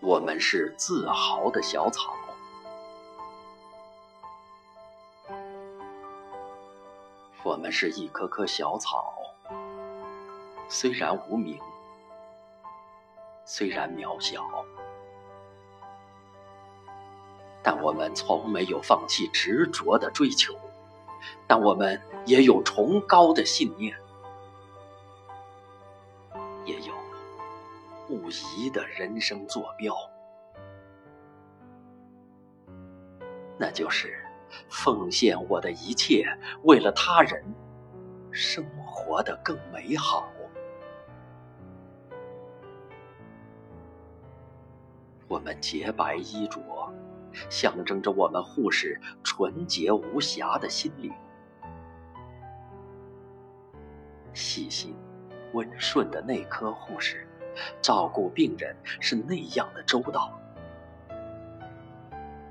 我们是自豪的小草，我们是一棵棵小草，虽然无名，虽然渺小，但我们从没有放弃执着的追求，但我们也有崇高的信念。不移的人生坐标，那就是奉献我的一切，为了他人，生活的更美好。我们洁白衣着，象征着我们护士纯洁无瑕的心灵，细心、温顺的内科护士。照顾病人是那样的周到，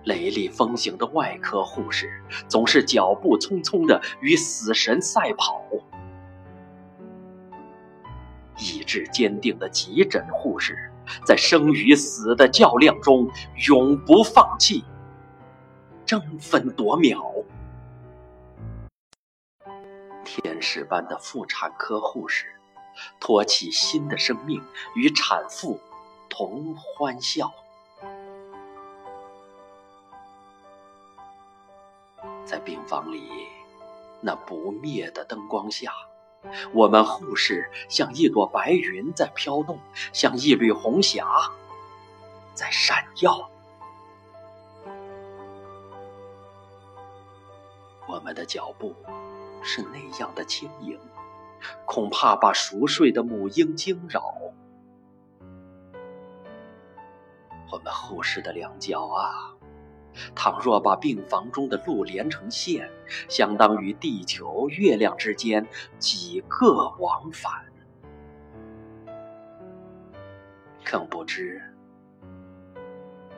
雷厉风行的外科护士总是脚步匆匆的与死神赛跑，意志坚定的急诊护士在生与死的较量中永不放弃，争分夺秒。天使般的妇产科护士。托起新的生命，与产妇同欢笑。在病房里，那不灭的灯光下，我们护士像一朵白云在飘动，像一缕红霞在闪耀。我们的脚步是那样的轻盈。恐怕把熟睡的母婴惊扰。我们护士的两脚啊，倘若把病房中的路连成线，相当于地球、月亮之间几个往返。更不知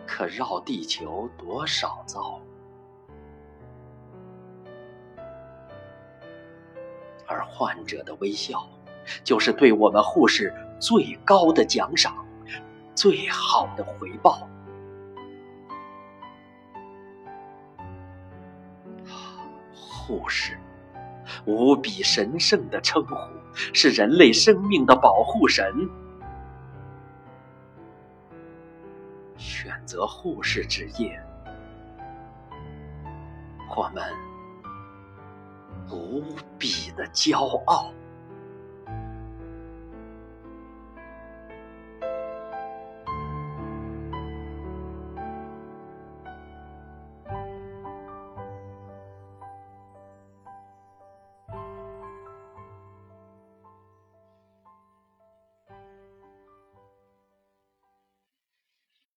可绕地球多少遭。而患者的微笑，就是对我们护士最高的奖赏，最好的回报。护士，无比神圣的称呼，是人类生命的保护神。选择护士职业，我们。无比的骄傲。